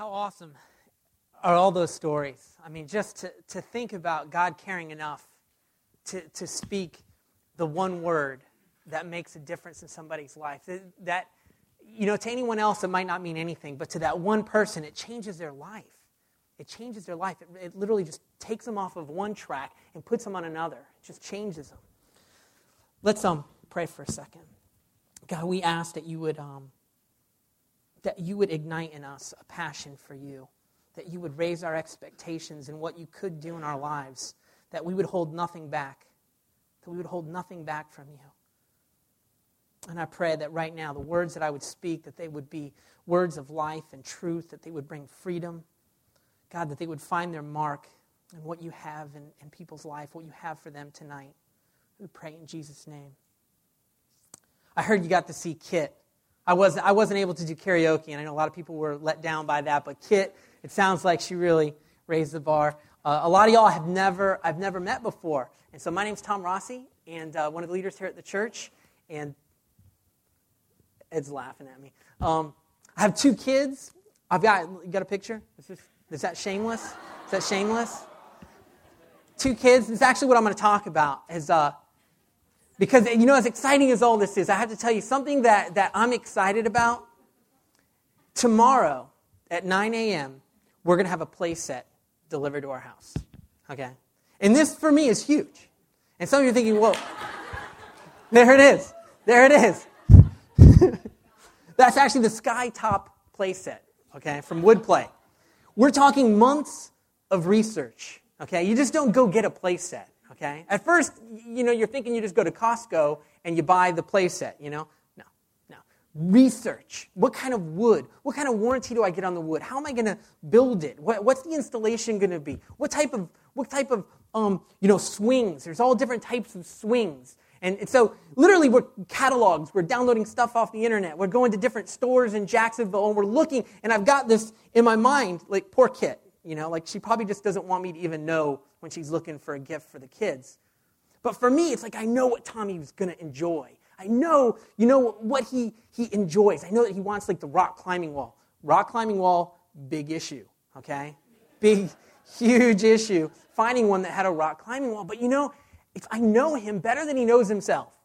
How awesome are all those stories? I mean, just to, to think about God caring enough to, to speak the one word that makes a difference in somebody's life. That, you know, to anyone else, it might not mean anything, but to that one person, it changes their life. It changes their life. It, it literally just takes them off of one track and puts them on another. It just changes them. Let's um, pray for a second. God, we ask that you would, um, that you would ignite in us a passion for you, that you would raise our expectations in what you could do in our lives, that we would hold nothing back, that we would hold nothing back from you. And I pray that right now, the words that I would speak, that they would be words of life and truth, that they would bring freedom. God, that they would find their mark in what you have in, in people's life, what you have for them tonight. We pray in Jesus' name. I heard you got to see Kit. I wasn't, I wasn't able to do karaoke, and I know a lot of people were let down by that, but Kit, it sounds like she really raised the bar. Uh, a lot of y'all have never, I've never met before. And so my name's Tom Rossi, and uh, one of the leaders here at the church. And Ed's laughing at me. Um, I have two kids. I've got, you got a picture? Is, this, is that shameless? Is that shameless? Two kids. It's actually what I'm going to talk about. Is uh, because, you know, as exciting as all this is, I have to tell you something that, that I'm excited about. Tomorrow at 9 a.m., we're going to have a play set delivered to our house. Okay? And this, for me, is huge. And some of you are thinking, whoa, there it is. There it is. That's actually the Skytop playset, okay, from Woodplay. We're talking months of research, okay? You just don't go get a playset, okay? At first, you know, you're thinking you just go to Costco and you buy the playset, you know? No, no. Research. What kind of wood? What kind of warranty do I get on the wood? How am I going to build it? What, what's the installation going to be? What type of, what type of um, you know, swings? There's all different types of swings. And so, literally, we're catalogs. We're downloading stuff off the internet. We're going to different stores in Jacksonville and we're looking. And I've got this in my mind, like, poor Kit. You know, like, she probably just doesn't want me to even know when she's looking for a gift for the kids. But for me, it's like I know what Tommy's going to enjoy. I know, you know, what he, he enjoys. I know that he wants, like, the rock climbing wall. Rock climbing wall, big issue, okay? Big, huge issue. Finding one that had a rock climbing wall. But you know, if I know him better than he knows himself.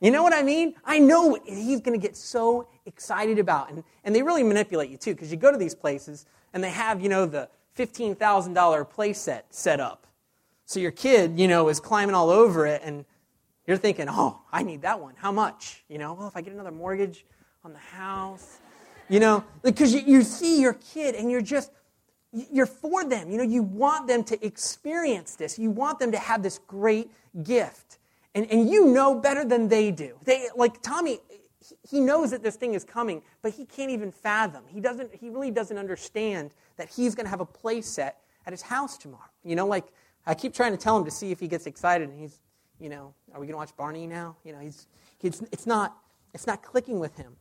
You know what I mean? I know he's going to get so excited about. And, and they really manipulate you too, because you go to these places and they have, you know, the $15,000 play set set up. So your kid, you know, is climbing all over it and you're thinking, oh, I need that one. How much? You know, well, if I get another mortgage on the house, you know, because you, you see your kid and you're just, you're for them. You know, you want them to experience this. You want them to have this great gift. And, and you know better than they do. They, like Tommy, he knows that this thing is coming, but he can't even fathom. He, doesn't, he really doesn't understand that he's going to have a play set at his house tomorrow. You know, like I keep trying to tell him to see if he gets excited, and he's, you know, are we going to watch Barney now? You know, he's, he's, it's, not, it's not clicking with him.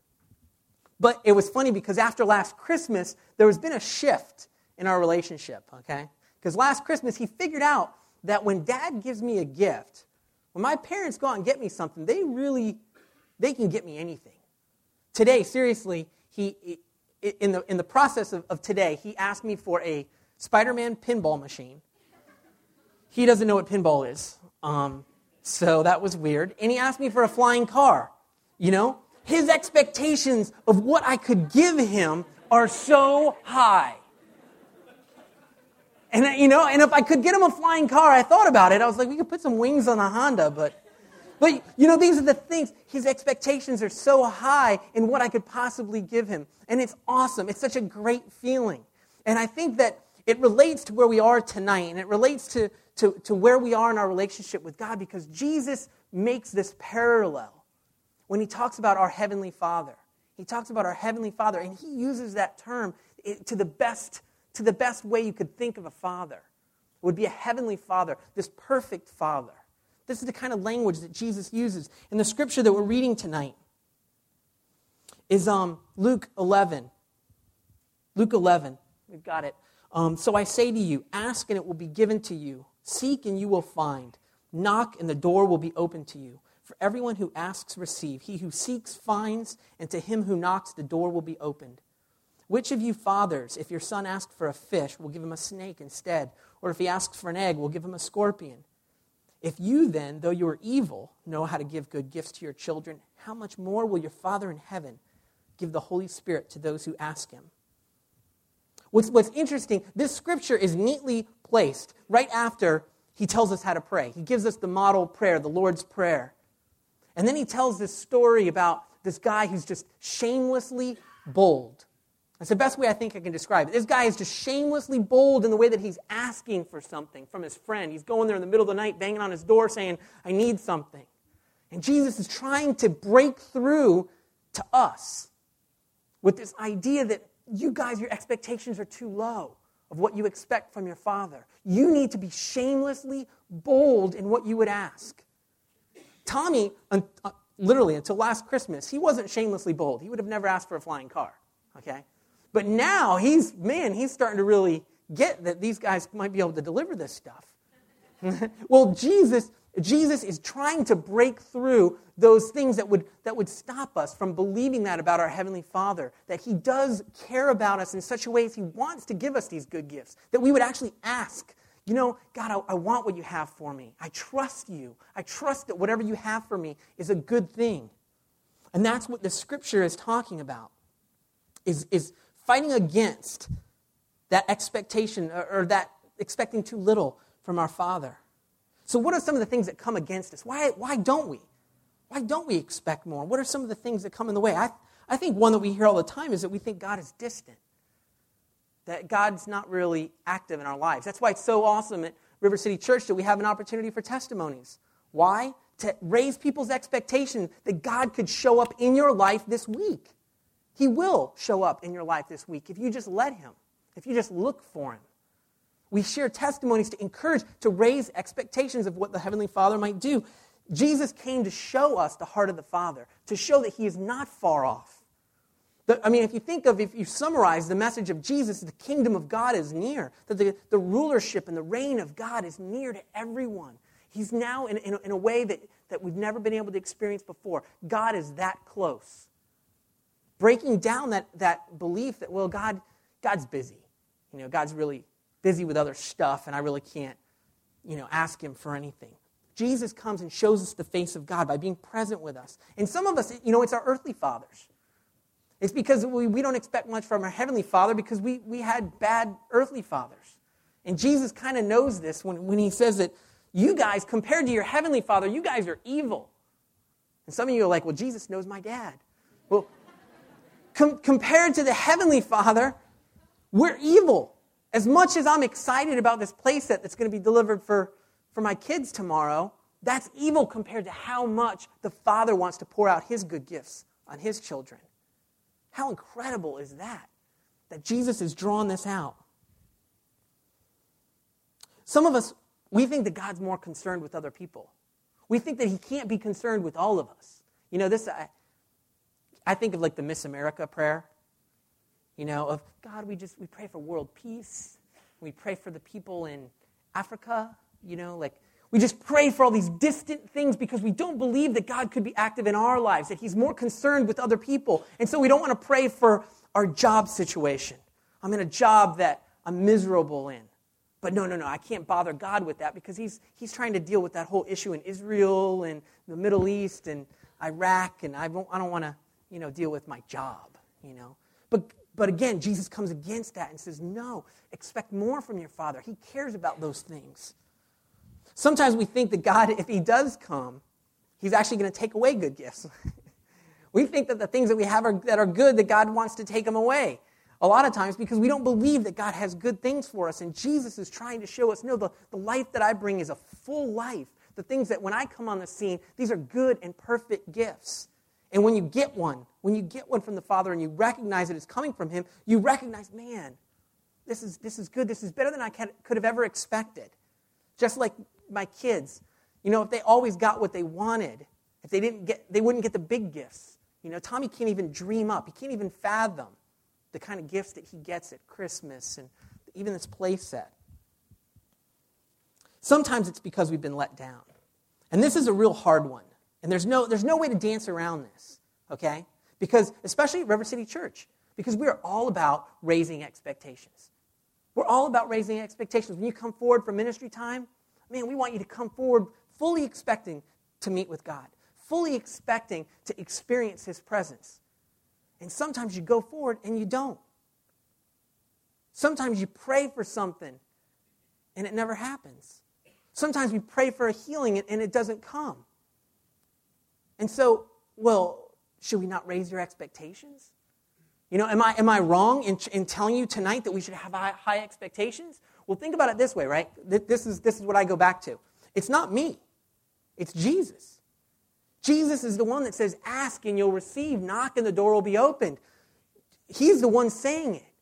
But it was funny because after last Christmas, there has been a shift in our relationship, okay? Because last Christmas, he figured out that when dad gives me a gift, when my parents go out and get me something, they really, they can get me anything. Today, seriously, he, in the, in the process of, of today, he asked me for a Spider Man pinball machine. He doesn't know what pinball is, um, so that was weird. And he asked me for a flying car. You know, his expectations of what I could give him are so high. And, you know, and if I could get him a flying car, I thought about it. I was like, we could put some wings on a Honda, but, but, you know, these are the things. His expectations are so high in what I could possibly give him. And it's awesome. It's such a great feeling. And I think that it relates to where we are tonight, and it relates to, to, to where we are in our relationship with God because Jesus makes this parallel when he talks about our Heavenly Father. He talks about our Heavenly Father, and he uses that term eh, to the best to the best way you could think of a father would be a heavenly father, this perfect father. This is the kind of language that Jesus uses. In the scripture that we're reading tonight is um, Luke 11. Luke 11. We've got it. Um, so I say to you, ask and it will be given to you. Seek and you will find. Knock and the door will be opened to you. For everyone who asks, receive. He who seeks, finds. And to him who knocks, the door will be opened. Which of you fathers, if your son asks for a fish, will give him a snake instead? Or if he asks for an egg, will give him a scorpion? If you then, though you are evil, know how to give good gifts to your children, how much more will your Father in heaven give the Holy Spirit to those who ask him? What's, what's interesting, this scripture is neatly placed right after he tells us how to pray. He gives us the model prayer, the Lord's Prayer. And then he tells this story about this guy who's just shamelessly bold. That's the best way I think I can describe it. This guy is just shamelessly bold in the way that he's asking for something from his friend. He's going there in the middle of the night, banging on his door, saying, I need something. And Jesus is trying to break through to us with this idea that you guys, your expectations are too low of what you expect from your Father. You need to be shamelessly bold in what you would ask. Tommy, uh, literally until last Christmas, he wasn't shamelessly bold. He would have never asked for a flying car, okay? But now he's, man, he's starting to really get that these guys might be able to deliver this stuff. well, Jesus, Jesus is trying to break through those things that would, that would stop us from believing that about our Heavenly Father, that He does care about us in such a way as He wants to give us these good gifts, that we would actually ask you know, God, I, I, want what you have for me. I trust you. I trust that whatever you have for me is a good thing. And that's what the scripture is talking about, is, is fighting against that expectation or, or that expecting too little from our Father. So, what are some of the things that come against us? Why, why don't we? Why don't we expect more? What are some of the things that come in the way? I, I think one that we hear all the time is that we think God is distant that God's not really active in our lives. That's why it's so awesome at River City Church that we have an opportunity for testimonies. Why? To raise people's expectation that God could show up in your life this week. He will show up in your life this week if you just let Him, if you just look for Him. We share testimonies to encourage, to raise expectations of what the Heavenly Father might do. Jesus came to show us the heart of the Father, to show that He is not far off the, I mean, if you think of, if you summarize the message of Jesus, the kingdom of God is near, that the, the rulership and the reign of God is near to everyone. He's now in, in, a, in a way that, that we've never been able to experience before. God is that close. Breaking down that, that belief that, well, God, God's busy. You know, God's really busy with other stuff, and I really can't, you know, ask him for anything. Jesus comes and shows us the face of God by being present with us. And some of us, you know, it's our earthly fathers. It's because we, we don't expect much from our Heavenly Father because we, we had bad earthly fathers. And Jesus kind of knows this when, when he says that you guys, compared to your Heavenly Father, you guys are evil. And some of you are like, well, Jesus knows my dad. Well, com- compared to the Heavenly Father, we're evil. As much as I'm excited about this playset that's going to be delivered for, for my kids tomorrow, that's evil compared to how much the Father wants to pour out His good gifts on His children. How incredible is that? That Jesus is drawing this out. Some of us, we think that God's more concerned with other people. We think that He can't be concerned with all of us. You know, this, I, I think of like the Miss America prayer, you know, of God, we just, we pray for world peace. We pray for the people in Africa, you know, like we just pray for all these distant things because we don't believe that God could be active in our lives, that He's more concerned with other people. And so we don't want to pray for our job situation. I'm in a job that I'm miserable in. But no, no, no, I can't bother God with that because he's, he's trying to deal with that whole issue in Israel and the Middle East and Iraq, and I don't, I don't want to you know, deal with my job. You know? But, but again, Jesus comes against that and says, no, expect more from your Father. He cares about those things. Sometimes we think that God, if He does come, He's actually going to take away good gifts. we think that the things that we have are, that are good, that God wants to take them away. A lot of times because we don't believe that God has good things for us. And Jesus is trying to show us no, the, the life that I bring is a full life. The things that when I come on the scene, these are good and perfect gifts. And when you get one, when you get one from the Father and you recognize it is coming from Him, you recognize, man, this is, this is good. This is better than I could have ever expected. Just like my kids, you know, if they always got what they wanted, if they didn't get, they wouldn't get the big gifts. You know, Tommy can't even dream up. He can't even fathom the kind of gifts that he gets at Christmas and even this play set. Sometimes it's because we've been let down. And this is a real hard one. And there's no, there's no way to dance around this, okay? Because, especially at River City Church, because we are all about raising expectations. We're all about raising expectations. When you come forward for ministry time, man, we want you to come forward fully expecting to meet with God, fully expecting to experience His presence. And sometimes you go forward and you don't. Sometimes you pray for something and it never happens. Sometimes we pray for a healing and it doesn't come. And so, well, should we not raise your expectations? You know, am I, am I wrong in, in telling you tonight that we should have high, high expectations? Well, think about it this way, right? This is, this is what I go back to. It's not me, it's Jesus. Jesus is the one that says, Ask and you'll receive, knock and the door will be opened. He's the one saying it.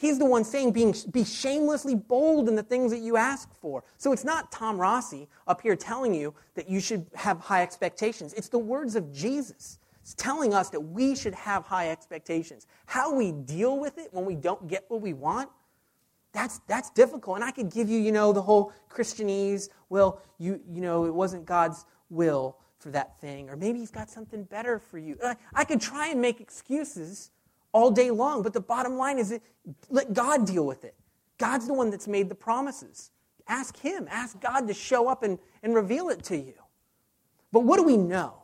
He's the one saying, being, Be shamelessly bold in the things that you ask for. So it's not Tom Rossi up here telling you that you should have high expectations. It's the words of Jesus. It's telling us that we should have high expectations. How we deal with it when we don't get what we want, that's, that's difficult. And I could give you, you know, the whole Christianese, well, you, you know, it wasn't God's will for that thing, or maybe He's got something better for you. I could try and make excuses all day long, but the bottom line is let God deal with it. God's the one that's made the promises. Ask Him, ask God to show up and, and reveal it to you. But what do we know?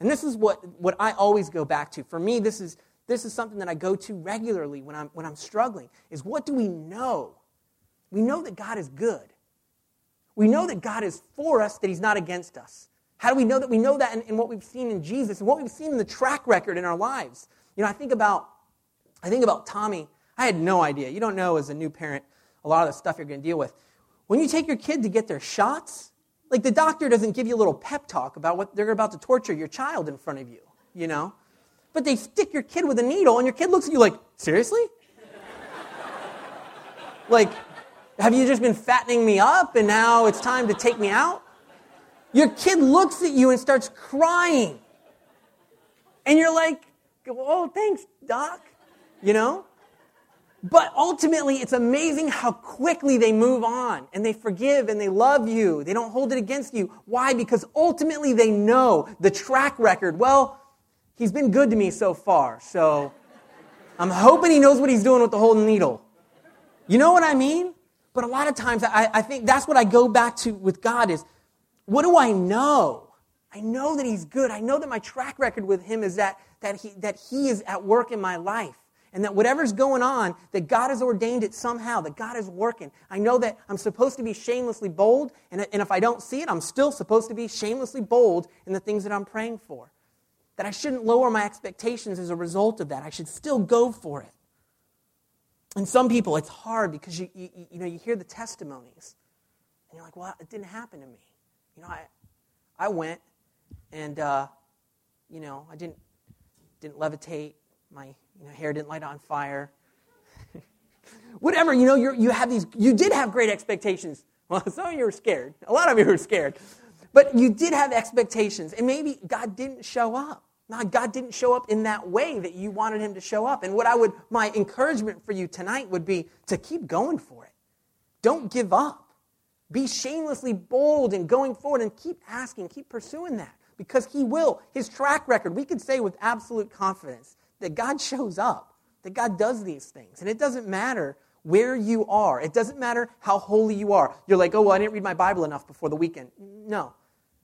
And this is what, what I always go back to. For me, this is, this is something that I go to regularly when I'm, when I'm struggling, is what do we know? We know that God is good. We know that God is for us, that He's not against us. How do we know that? We know that in, in what we've seen in Jesus and what we've seen in the track record in our lives. You know, I think about, I think about Tommy. I had no idea. You don't know as a new parent a lot of the stuff you're going to deal with. When you take your kid to get their shots, like the doctor doesn't give you a little pep talk about what they're about to torture your child in front of you, you know? But they stick your kid with a needle and your kid looks at you like, seriously? like, have you just been fattening me up and now it's time to take me out? Your kid looks at you and starts crying. And you're like, oh, thanks, doc. You know? But ultimately, it's amazing how quickly they move on and they forgive and they love you. They don't hold it against you. Why? Because ultimately they know the track record. Well, he's been good to me so far, so I'm hoping he knows what he's doing with the whole needle. You know what I mean? But a lot of times, I, I think that's what I go back to with God is what do I know? I know that he's good. I know that my track record with him is that, that, he, that he is at work in my life and that whatever's going on, that God has ordained it somehow, that God is working. I know that I'm supposed to be shamelessly bold, and, and if I don't see it, I'm still supposed to be shamelessly bold in the things that I'm praying for. That I shouldn't lower my expectations as a result of that. I should still go for it. And some people, it's hard because you, you, you know, you hear the testimonies, and you're like, well, it didn't happen to me. You know, I, I went, and, uh, you know, I didn't, didn't levitate, my you know, hair didn't light on fire. Whatever, you know, you you have these, you did have great expectations. Well, some of you were scared. A lot of you were scared. But you did have expectations, and maybe God didn't show up. God didn't show up in that way that you wanted him to show up. And what I would, my encouragement for you tonight would be to keep going for it. Don't give up. Be shamelessly bold in going forward and keep asking, keep pursuing that because he will. His track record, we could say with absolute confidence that God shows up, that God does these things. And it doesn't matter where you are, it doesn't matter how holy you are. You're like, oh, well, I didn't read my Bible enough before the weekend. No,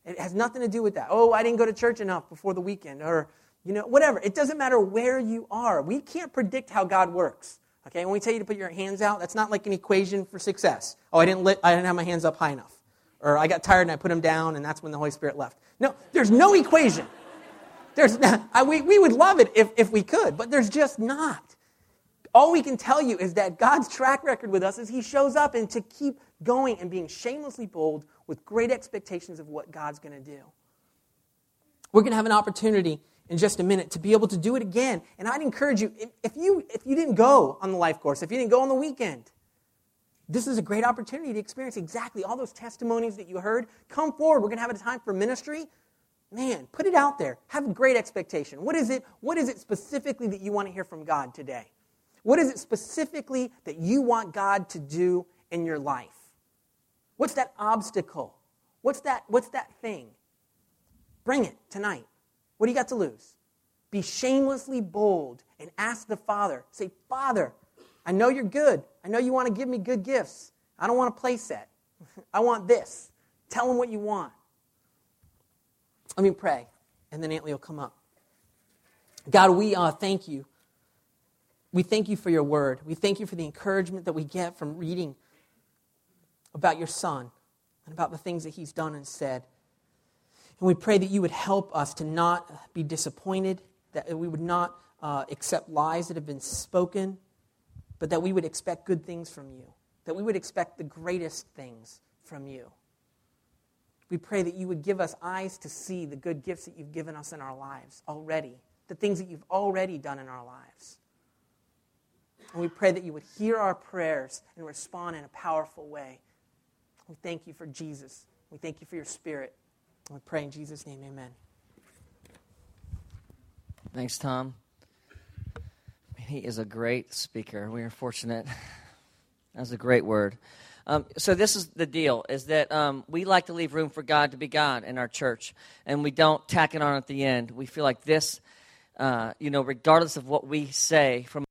it has nothing to do with that. Oh, I didn't go to church enough before the weekend, or, you know, whatever. It doesn't matter where you are. We can't predict how God works. Okay, when we tell you to put your hands out, that's not like an equation for success. Oh, I didn't, I didn't have my hands up high enough. Or I got tired and I put them down, and that's when the Holy Spirit left. No, there's no equation. There's, I, we, we would love it if, if we could, but there's just not. All we can tell you is that God's track record with us is He shows up and to keep going and being shamelessly bold with great expectations of what God's going to do. We're going to have an opportunity in just a minute to be able to do it again. And I'd encourage you, if you, if you didn't go on the life course, if you didn't go on the weekend, this is a great opportunity to experience exactly all those testimonies that you heard. Come forward. We're going to have a time for ministry. Man, put it out there. Have a great expectation. What is it? What is it specifically that you want to hear from God today? What is it specifically that you want God to do in your life? What's that obstacle? What's that, what's that thing? Bring it tonight. What do you got to lose? Be shamelessly bold and ask the Father. Say, Father, I know you're good. I know you want to give me good gifts. I don't want a playset. I want this. Tell him what you want. Let me pray, and then Antley will come up. God, we uh, thank you. We thank you for your word. We thank you for the encouragement that we get from reading about your son and about the things that he's done and said. And we pray that you would help us to not be disappointed, that we would not uh, accept lies that have been spoken, but that we would expect good things from you, that we would expect the greatest things from you. We pray that you would give us eyes to see the good gifts that you've given us in our lives already, the things that you've already done in our lives. And we pray that you would hear our prayers and respond in a powerful way. We thank you for Jesus. We thank you for your spirit. And we pray in Jesus' name, amen. Thanks, Tom. He is a great speaker. We are fortunate. That's a great word. Um, so this is the deal: is that um, we like to leave room for God to be God in our church, and we don't tack it on at the end. We feel like this, uh, you know, regardless of what we say from